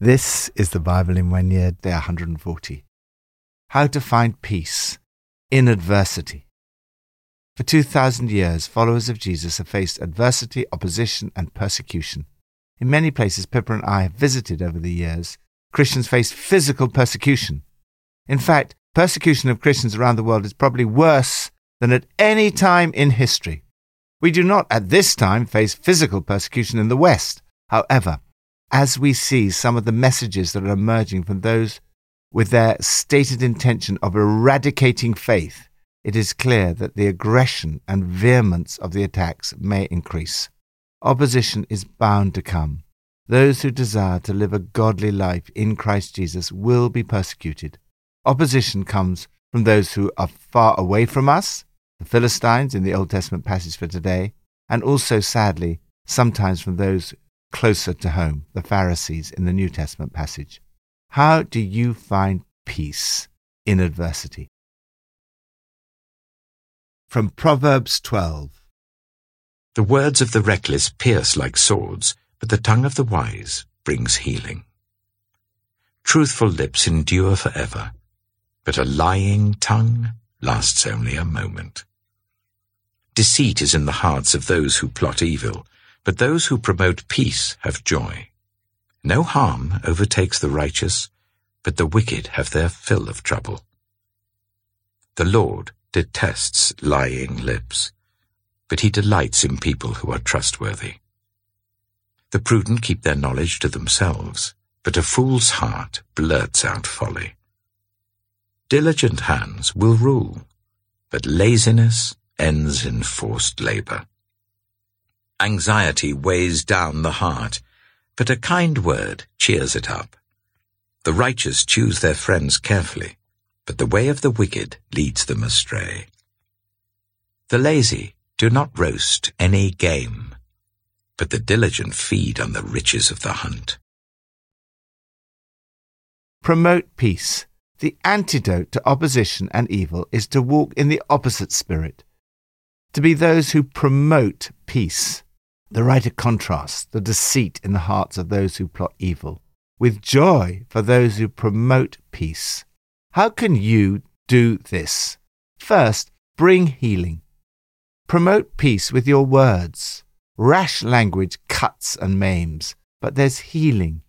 This is the Bible in one year, day 140. How to find peace in adversity. For 2,000 years, followers of Jesus have faced adversity, opposition, and persecution. In many places Pippa and I have visited over the years, Christians face physical persecution. In fact, persecution of Christians around the world is probably worse than at any time in history. We do not at this time face physical persecution in the West. However, as we see some of the messages that are emerging from those with their stated intention of eradicating faith, it is clear that the aggression and vehemence of the attacks may increase. Opposition is bound to come. Those who desire to live a godly life in Christ Jesus will be persecuted. Opposition comes from those who are far away from us, the Philistines in the Old Testament passage for today, and also, sadly, sometimes from those closer to home, the Pharisees in the New Testament passage. How do you find peace in adversity? From Proverbs 12 The words of the reckless pierce like swords, but the tongue of the wise brings healing. Truthful lips endure forever, but a lying tongue lasts only a moment. Deceit is in the hearts of those who plot evil, but those who promote peace have joy. No harm overtakes the righteous, but the wicked have their fill of trouble. The Lord detests lying lips, but he delights in people who are trustworthy. The prudent keep their knowledge to themselves, but a fool's heart blurts out folly. Diligent hands will rule, but laziness ends in forced labor. Anxiety weighs down the heart, but a kind word cheers it up. The righteous choose their friends carefully, but the way of the wicked leads them astray. The lazy do not roast any game, but the diligent feed on the riches of the hunt. Promote peace. The antidote to opposition and evil is to walk in the opposite spirit, to be those who promote peace. The writer contrasts the deceit in the hearts of those who plot evil with joy for those who promote peace. How can you do this? First, bring healing. Promote peace with your words. Rash language cuts and maims, but there's healing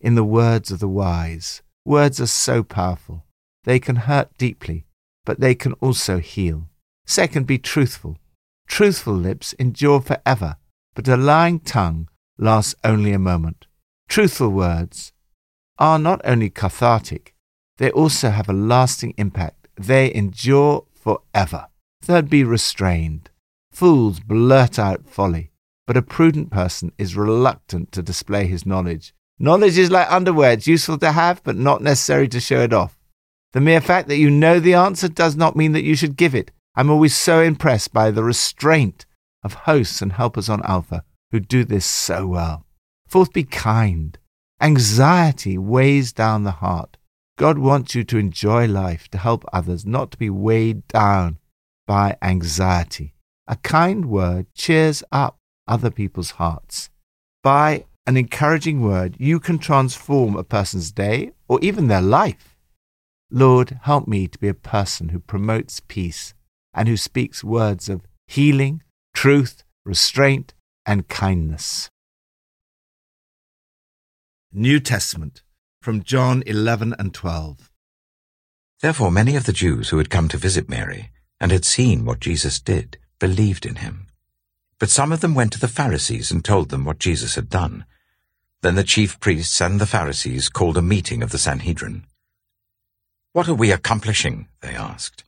in the words of the wise. Words are so powerful. They can hurt deeply, but they can also heal. Second, be truthful. Truthful lips endure forever, but a lying tongue lasts only a moment. Truthful words are not only cathartic, they also have a lasting impact. They endure forever. Third, be restrained. Fools blurt out folly, but a prudent person is reluctant to display his knowledge. Knowledge is like underwear, it's useful to have, but not necessary to show it off. The mere fact that you know the answer does not mean that you should give it. I'm always so impressed by the restraint of hosts and helpers on Alpha who do this so well. Fourth, be kind. Anxiety weighs down the heart. God wants you to enjoy life, to help others, not to be weighed down by anxiety. A kind word cheers up other people's hearts. By an encouraging word, you can transform a person's day or even their life. Lord, help me to be a person who promotes peace and who speaks words of healing, truth, restraint, and kindness. New Testament from John 11 and 12. Therefore many of the Jews who had come to visit Mary and had seen what Jesus did believed in him. But some of them went to the Pharisees and told them what Jesus had done. Then the chief priests and the Pharisees called a meeting of the Sanhedrin. What are we accomplishing? they asked.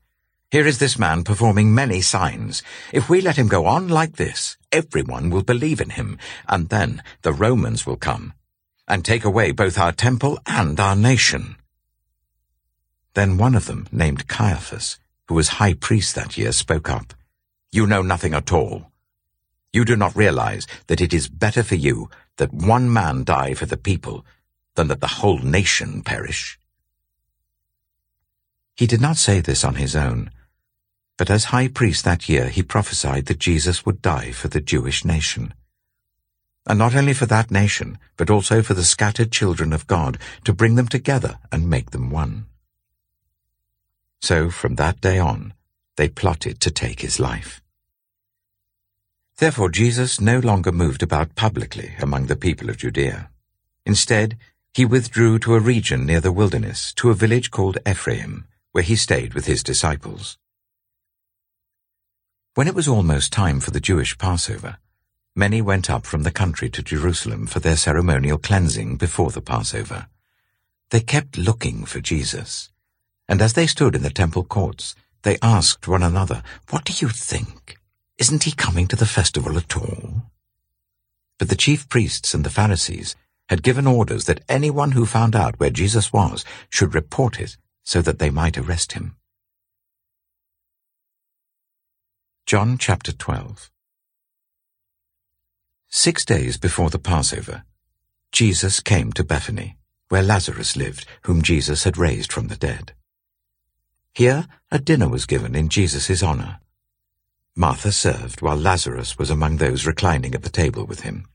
Here is this man performing many signs. If we let him go on like this, everyone will believe in him, and then the Romans will come and take away both our temple and our nation. Then one of them, named Caiaphas, who was high priest that year, spoke up. You know nothing at all. You do not realize that it is better for you that one man die for the people than that the whole nation perish. He did not say this on his own, but as high priest that year he prophesied that Jesus would die for the Jewish nation. and not only for that nation, but also for the scattered children of God, to bring them together and make them one. So from that day on, they plotted to take his life. Therefore Jesus no longer moved about publicly among the people of Judea. Instead, he withdrew to a region near the wilderness, to a village called Ephraim, where he stayed with his disciples. When it was almost time for the Jewish Passover, many went up from the country to Jerusalem for their ceremonial cleansing before the Passover. They kept looking for Jesus, and as they stood in the temple courts, they asked one another, What do you think? Isn't he coming to the festival at all? But the chief priests and the Pharisees had given orders that anyone who found out where Jesus was should report it so that they might arrest him. John chapter 12 Six days before the Passover, Jesus came to Bethany, where Lazarus lived, whom Jesus had raised from the dead. Here a dinner was given in Jesus' honor. Martha served while Lazarus was among those reclining at the table with him.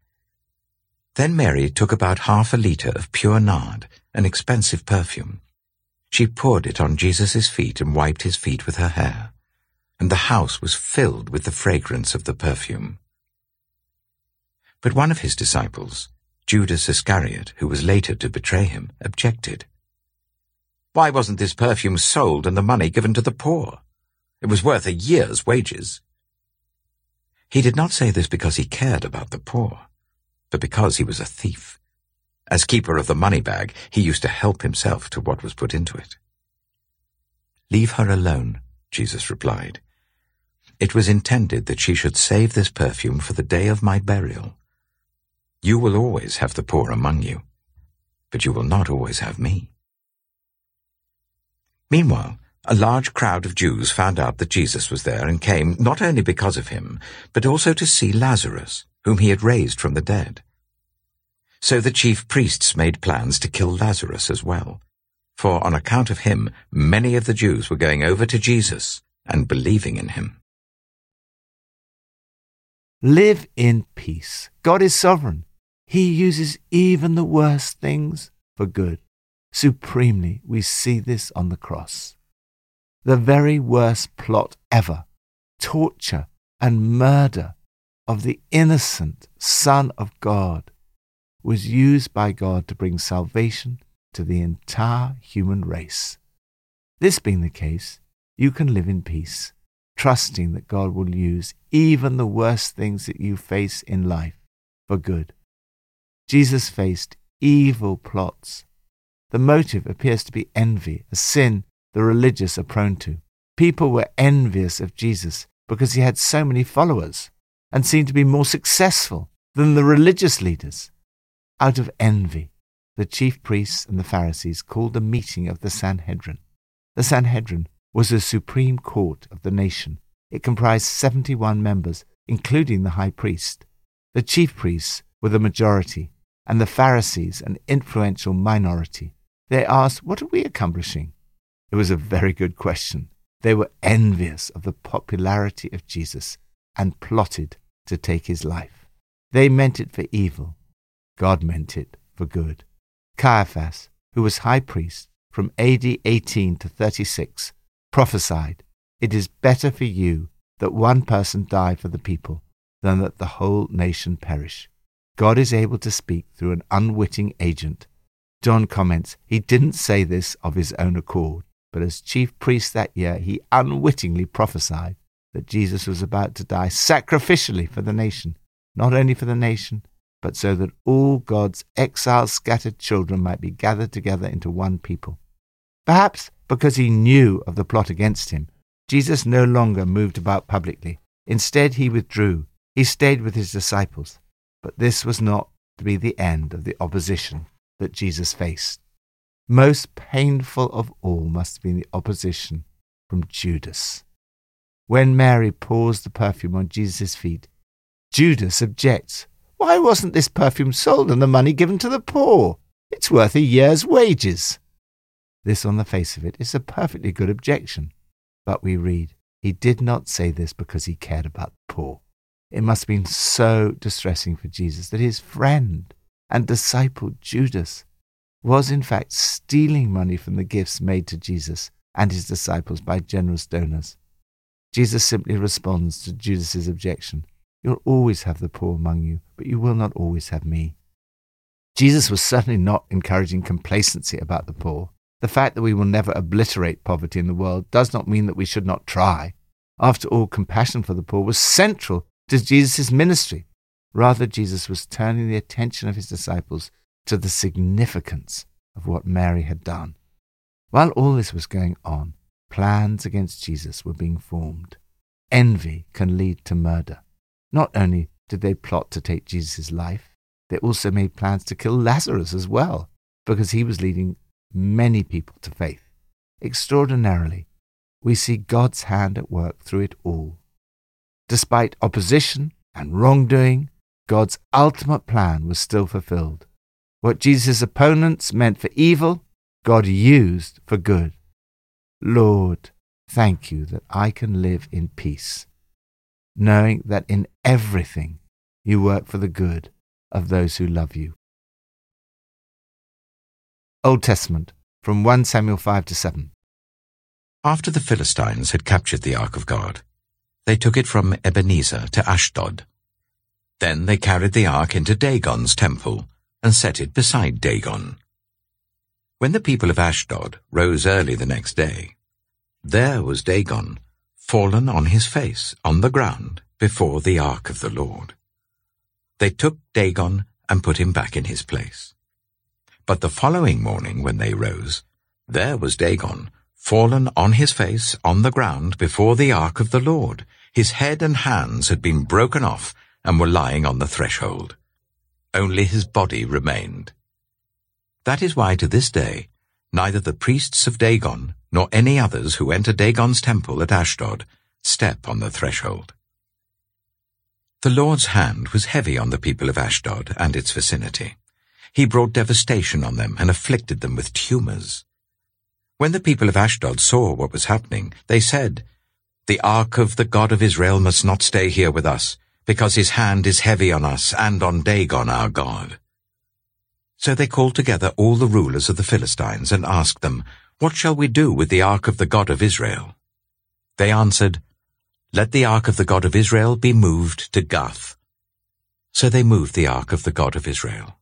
Then Mary took about half a litre of pure nard, an expensive perfume. She poured it on Jesus' feet and wiped his feet with her hair, and the house was filled with the fragrance of the perfume. But one of his disciples, Judas Iscariot, who was later to betray him, objected. Why wasn't this perfume sold and the money given to the poor? It was worth a year's wages. He did not say this because he cared about the poor but because he was a thief. As keeper of the money bag, he used to help himself to what was put into it. Leave her alone, Jesus replied. It was intended that she should save this perfume for the day of my burial. You will always have the poor among you, but you will not always have me. Meanwhile, a large crowd of Jews found out that Jesus was there and came not only because of him, but also to see Lazarus, whom he had raised from the dead. So the chief priests made plans to kill Lazarus as well, for on account of him many of the Jews were going over to Jesus and believing in him. Live in peace. God is sovereign. He uses even the worst things for good. Supremely, we see this on the cross. The very worst plot ever, torture and murder of the innocent Son of God was used by God to bring salvation to the entire human race. This being the case, you can live in peace, trusting that God will use even the worst things that you face in life for good. Jesus faced evil plots. The motive appears to be envy, a sin the religious are prone to. People were envious of Jesus because he had so many followers and seemed to be more successful than the religious leaders. Out of envy, the chief priests and the Pharisees called a meeting of the Sanhedrin. The Sanhedrin was the supreme court of the nation. It comprised 71 members, including the high priest. The chief priests were the majority, and the Pharisees an influential minority. They asked, What are we accomplishing? It was a very good question. They were envious of the popularity of Jesus and plotted to take his life. They meant it for evil. God meant it for good. Caiaphas, who was high priest from AD 18 to 36, prophesied, It is better for you that one person die for the people than that the whole nation perish. God is able to speak through an unwitting agent. John comments, he didn't say this of his own accord, but as chief priest that year, he unwittingly prophesied that Jesus was about to die sacrificially for the nation, not only for the nation, but so that all God's exiled, scattered children might be gathered together into one people. Perhaps because he knew of the plot against him, Jesus no longer moved about publicly. Instead, he withdrew. He stayed with his disciples. But this was not to be the end of the opposition that Jesus faced. Most painful of all must have been the opposition from Judas. When Mary pours the perfume on Jesus' feet, Judas objects. Why wasn't this perfume sold and the money given to the poor? It's worth a year's wages. This, on the face of it, is a perfectly good objection. But we read, he did not say this because he cared about the poor. It must have been so distressing for Jesus that his friend and disciple Judas was in fact stealing money from the gifts made to Jesus and his disciples by generous donors. Jesus simply responds to Judas's objection. You'll always have the poor among you, but you will not always have me. Jesus was certainly not encouraging complacency about the poor. The fact that we will never obliterate poverty in the world does not mean that we should not try. After all, compassion for the poor was central to Jesus' ministry. Rather, Jesus was turning the attention of his disciples to the significance of what Mary had done. While all this was going on, plans against Jesus were being formed. Envy can lead to murder. Not only did they plot to take Jesus' life, they also made plans to kill Lazarus as well, because he was leading many people to faith. Extraordinarily, we see God's hand at work through it all. Despite opposition and wrongdoing, God's ultimate plan was still fulfilled. What Jesus' opponents meant for evil, God used for good. Lord, thank you that I can live in peace, knowing that in everything you work for the good of those who love you. Old Testament, from 1 Samuel 5 to 7. After the Philistines had captured the Ark of God, they took it from Ebenezer to Ashdod. Then they carried the ark into Dagon's temple and set it beside Dagon. When the people of Ashdod rose early the next day, there was Dagon, fallen on his face on the ground before the ark of the Lord. They took Dagon and put him back in his place. But the following morning when they rose, there was Dagon, fallen on his face on the ground before the ark of the Lord. His head and hands had been broken off and were lying on the threshold. Only his body remained. That is why to this day, neither the priests of Dagon nor any others who enter Dagon's temple at Ashdod step on the threshold. The Lord's hand was heavy on the people of Ashdod and its vicinity. He brought devastation on them and afflicted them with tumors. When the people of Ashdod saw what was happening, they said, The ark of the God of Israel must not stay here with us, because his hand is heavy on us and on Dagon our God. So they called together all the rulers of the Philistines and asked them, What shall we do with the ark of the God of Israel? They answered, Let the ark of the God of Israel be moved to Gath. So they moved the ark of the God of Israel.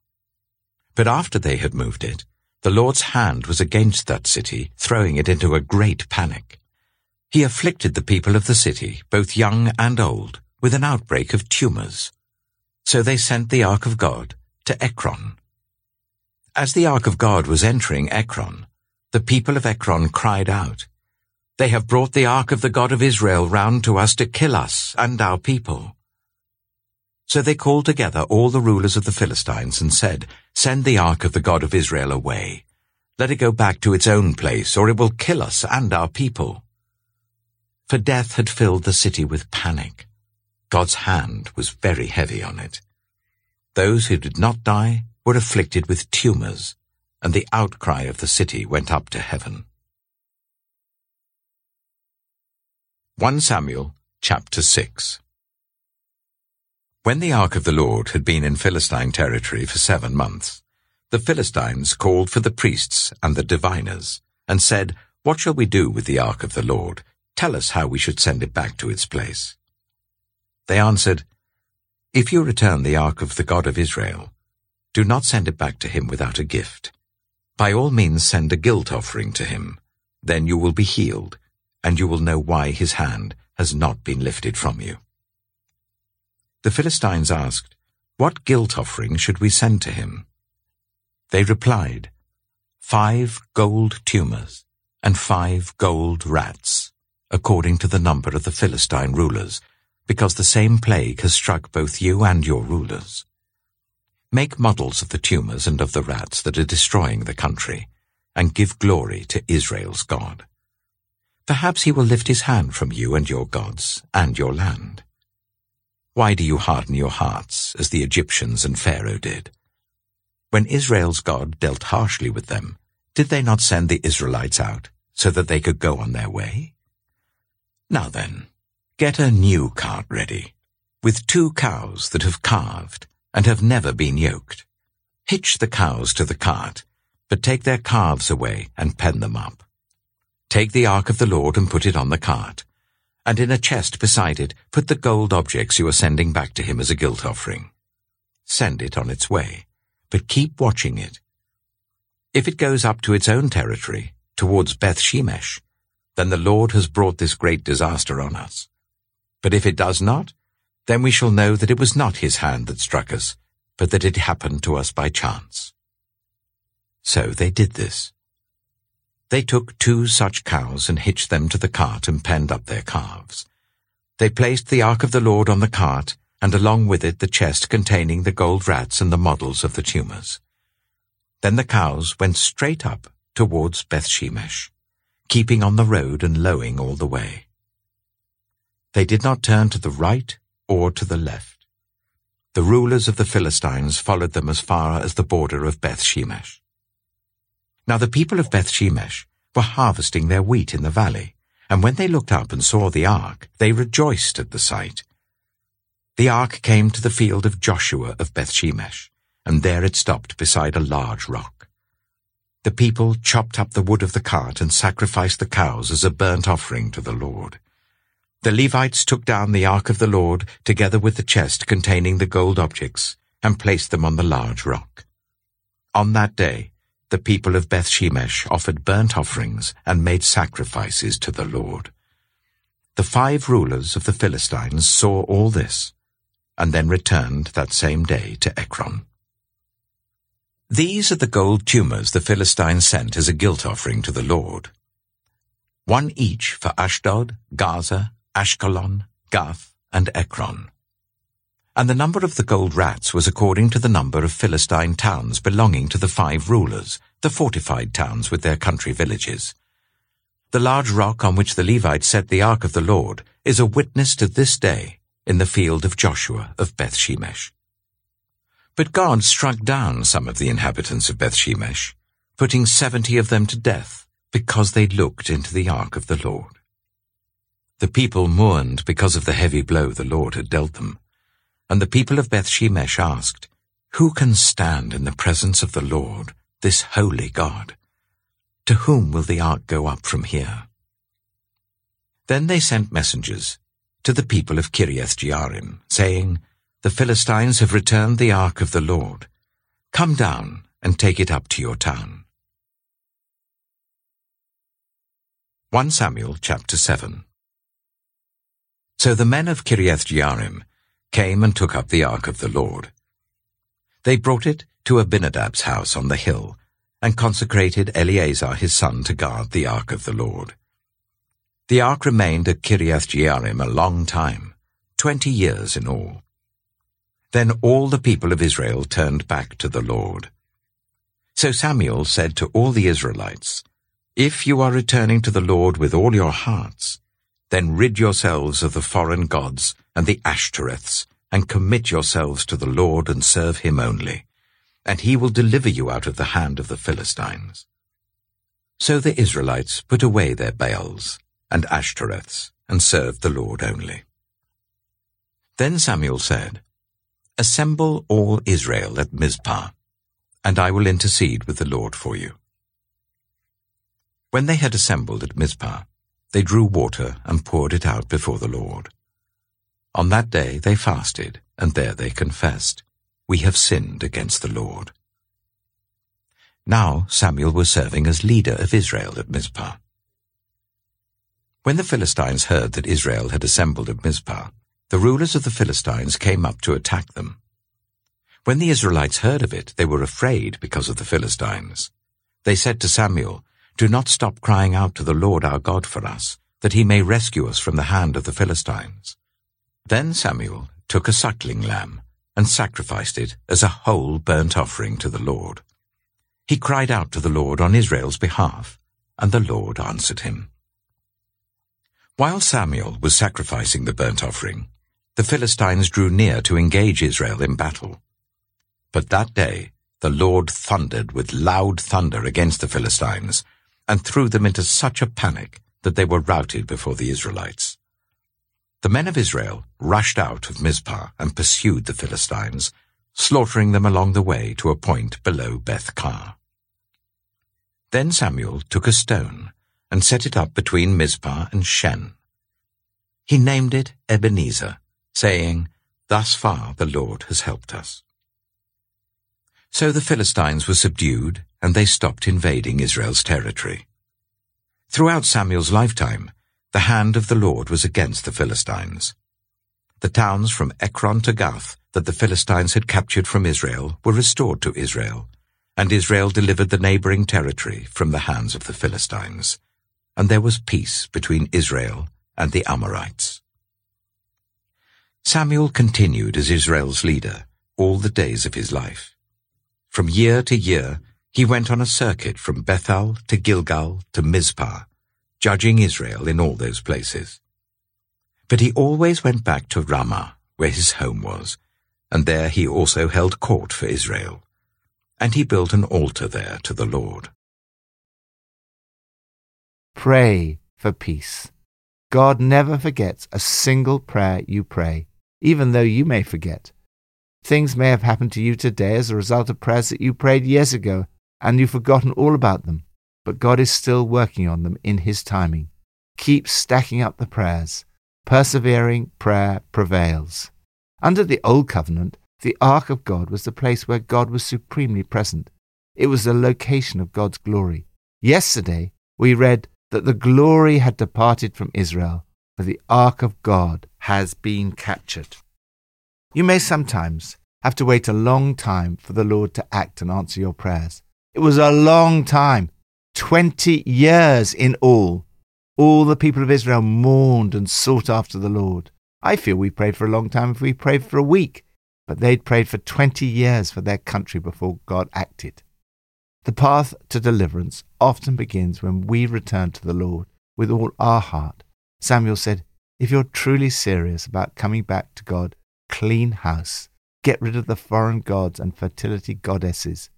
But after they had moved it, the Lord's hand was against that city, throwing it into a great panic. He afflicted the people of the city, both young and old, with an outbreak of tumors. So they sent the ark of God to Ekron. As the ark of God was entering Ekron, the people of Ekron cried out, They have brought the ark of the God of Israel round to us to kill us and our people. So they called together all the rulers of the Philistines and said, Send the ark of the God of Israel away. Let it go back to its own place, or it will kill us and our people. For death had filled the city with panic. God's hand was very heavy on it. Those who did not die were afflicted with tumors, and the outcry of the city went up to heaven. 1 Samuel chapter 6 When the ark of the Lord had been in Philistine territory for seven months, the Philistines called for the priests and the diviners, and said, What shall we do with the ark of the Lord? Tell us how we should send it back to its place. They answered, If you return the ark of the God of Israel, do not send it back to him without a gift. By all means send a guilt offering to him. Then you will be healed, and you will know why his hand has not been lifted from you. The Philistines asked, What guilt offering should we send to him? They replied, Five gold tumors and five gold rats, according to the number of the Philistine rulers, because the same plague has struck both you and your rulers. Make models of the tumors and of the rats that are destroying the country, and give glory to Israel's God. Perhaps he will lift his hand from you and your gods and your land. Why do you harden your hearts, as the Egyptians and Pharaoh did? When Israel's God dealt harshly with them, did they not send the Israelites out so that they could go on their way? Now then, get a new cart ready with two cows that have calved and have never been yoked. Hitch the cows to the cart, but take their calves away and pen them up. Take the ark of the Lord and put it on the cart, and in a chest beside it put the gold objects you are sending back to him as a guilt offering. Send it on its way, but keep watching it. If it goes up to its own territory, towards Beth Shemesh, then the Lord has brought this great disaster on us. But if it does not, then we shall know that it was not his hand that struck us, but that it happened to us by chance. So they did this. They took two such cows and hitched them to the cart and penned up their calves. They placed the ark of the Lord on the cart, and along with it the chest containing the gold rats and the models of the tumors. Then the cows went straight up towards Bethshemesh, keeping on the road and lowing all the way. They did not turn to the right or to the left. The rulers of the Philistines followed them as far as the border of Beth Shemesh. Now the people of Beth Shemesh were harvesting their wheat in the valley, and when they looked up and saw the ark, they rejoiced at the sight. The ark came to the field of Joshua of Beth Shemesh, and there it stopped beside a large rock. The people chopped up the wood of the cart and sacrificed the cows as a burnt offering to the Lord. The Levites took down the ark of the Lord together with the chest containing the gold objects and placed them on the large rock. On that day, the people of Beth Shemesh offered burnt offerings and made sacrifices to the Lord. The five rulers of the Philistines saw all this, and then returned that same day to Ekron. These are the gold tumors the Philistines sent as a guilt offering to the Lord. One each for Ashdod, Gaza, Ashkelon, Gath, and Ekron. And the number of the gold rats was according to the number of Philistine towns belonging to the five rulers, the fortified towns with their country villages. The large rock on which the Levites set the ark of the Lord is a witness to this day in the field of Joshua of Beth Shemesh. But God struck down some of the inhabitants of Beth Shemesh, putting seventy of them to death because they looked into the ark of the Lord. The people mourned because of the heavy blow the Lord had dealt them, and the people of Beth Shemesh asked, Who can stand in the presence of the Lord, this holy God? To whom will the ark go up from here? Then they sent messengers to the people of Kiriath Jearim, saying, The Philistines have returned the ark of the Lord. Come down and take it up to your town. 1 Samuel chapter 7 So the men of Kiriath Jearim came and took up the ark of the Lord. They brought it to Abinadab's house on the hill, and consecrated Eleazar his son to guard the ark of the Lord. The ark remained at Kiriath Jearim a long time, twenty years in all. Then all the people of Israel turned back to the Lord. So Samuel said to all the Israelites, If you are returning to the Lord with all your hearts, then rid yourselves of the foreign gods and the Ashtoreths, and commit yourselves to the Lord and serve him only, and he will deliver you out of the hand of the Philistines. So the Israelites put away their Baals and Ashtoreths, and served the Lord only. Then Samuel said, Assemble all Israel at Mizpah, and I will intercede with the Lord for you. When they had assembled at Mizpah, they drew water and poured it out before the Lord. On that day they fasted, and there they confessed, We have sinned against the Lord. Now Samuel was serving as leader of Israel at Mizpah. When the Philistines heard that Israel had assembled at Mizpah, the rulers of the Philistines came up to attack them. When the Israelites heard of it, they were afraid because of the Philistines. They said to Samuel, do not stop crying out to the Lord our God for us, that he may rescue us from the hand of the Philistines. Then Samuel took a suckling lamb and sacrificed it as a whole burnt offering to the Lord. He cried out to the Lord on Israel's behalf, and the Lord answered him. While Samuel was sacrificing the burnt offering, the Philistines drew near to engage Israel in battle. But that day the Lord thundered with loud thunder against the Philistines, and threw them into such a panic that they were routed before the Israelites. the men of Israel rushed out of Mizpah and pursued the Philistines, slaughtering them along the way to a point below Beth Kar. Then Samuel took a stone and set it up between Mizpah and Shen. He named it Ebenezer, saying, Thus far the Lord has helped us. So the Philistines were subdued, and they stopped invading Israel's territory. Throughout Samuel's lifetime, the hand of the Lord was against the Philistines. The towns from Ekron to Gath that the Philistines had captured from Israel were restored to Israel, and Israel delivered the neighboring territory from the hands of the Philistines, and there was peace between Israel and the Amorites. Samuel continued as Israel's leader all the days of his life. From year to year, he went on a circuit from Bethel to Gilgal to Mizpah, judging Israel in all those places. But he always went back to Ramah, where his home was, and there he also held court for Israel. And he built an altar there to the Lord. Pray for peace. God never forgets a single prayer you pray, even though you may forget. Things may have happened to you today as a result of prayers that you prayed years ago, and you've forgotten all about them, but God is still working on them in His timing. Keep stacking up the prayers. Persevering prayer prevails. Under the Old Covenant, the Ark of God was the place where God was supremely present. It was the location of God's glory. Yesterday, we read that the glory had departed from Israel, for the Ark of God has been captured. You may sometimes have to wait a long time for the Lord to act and answer your prayers. It was a long time, 20 years in all. All the people of Israel mourned and sought after the Lord. I feel we prayed for a long time if we prayed for a week, but they'd prayed for 20 years for their country before God acted. The path to deliverance often begins when we return to the Lord with all our heart. Samuel said, If you're truly serious about coming back to God, clean house, get rid of the foreign gods and fertility goddesses.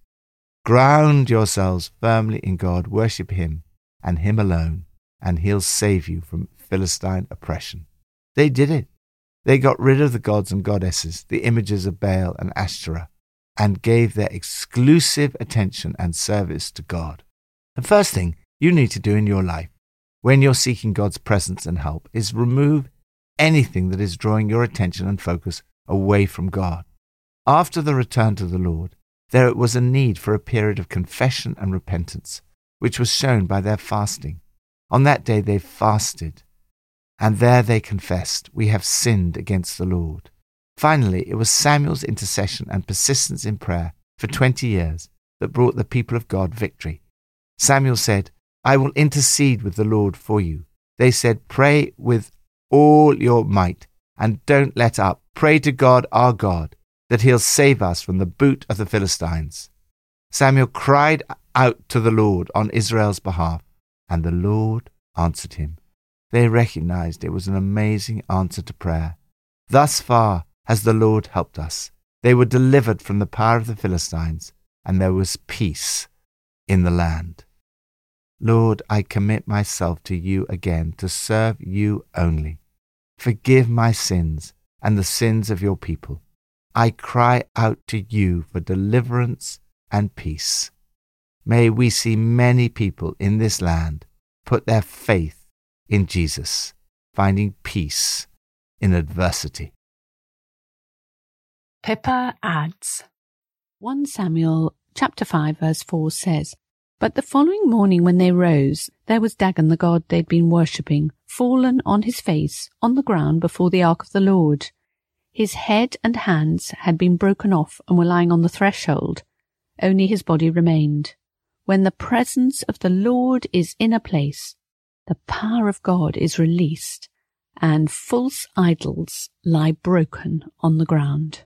Ground yourselves firmly in God, worship Him and Him alone, and He'll save you from Philistine oppression. They did it. They got rid of the gods and goddesses, the images of Baal and Ashtoreth, and gave their exclusive attention and service to God. The first thing you need to do in your life when you're seeking God's presence and help is remove anything that is drawing your attention and focus away from God. After the return to the Lord, there was a need for a period of confession and repentance, which was shown by their fasting. On that day they fasted, and there they confessed, We have sinned against the Lord. Finally, it was Samuel's intercession and persistence in prayer for 20 years that brought the people of God victory. Samuel said, I will intercede with the Lord for you. They said, Pray with all your might and don't let up. Pray to God our God that he'll save us from the boot of the Philistines. Samuel cried out to the Lord on Israel's behalf, and the Lord answered him. They recognized it was an amazing answer to prayer. Thus far, has the Lord helped us. They were delivered from the power of the Philistines, and there was peace in the land. Lord, I commit myself to you again to serve you only. Forgive my sins and the sins of your people. I cry out to you for deliverance and peace. May we see many people in this land put their faith in Jesus, finding peace in adversity. Pippa adds 1 Samuel chapter 5 verse 4 says, But the following morning when they rose, there was Dagon the god they'd been worshipping, fallen on his face on the ground before the ark of the Lord. His head and hands had been broken off and were lying on the threshold. Only his body remained. When the presence of the Lord is in a place, the power of God is released, and false idols lie broken on the ground.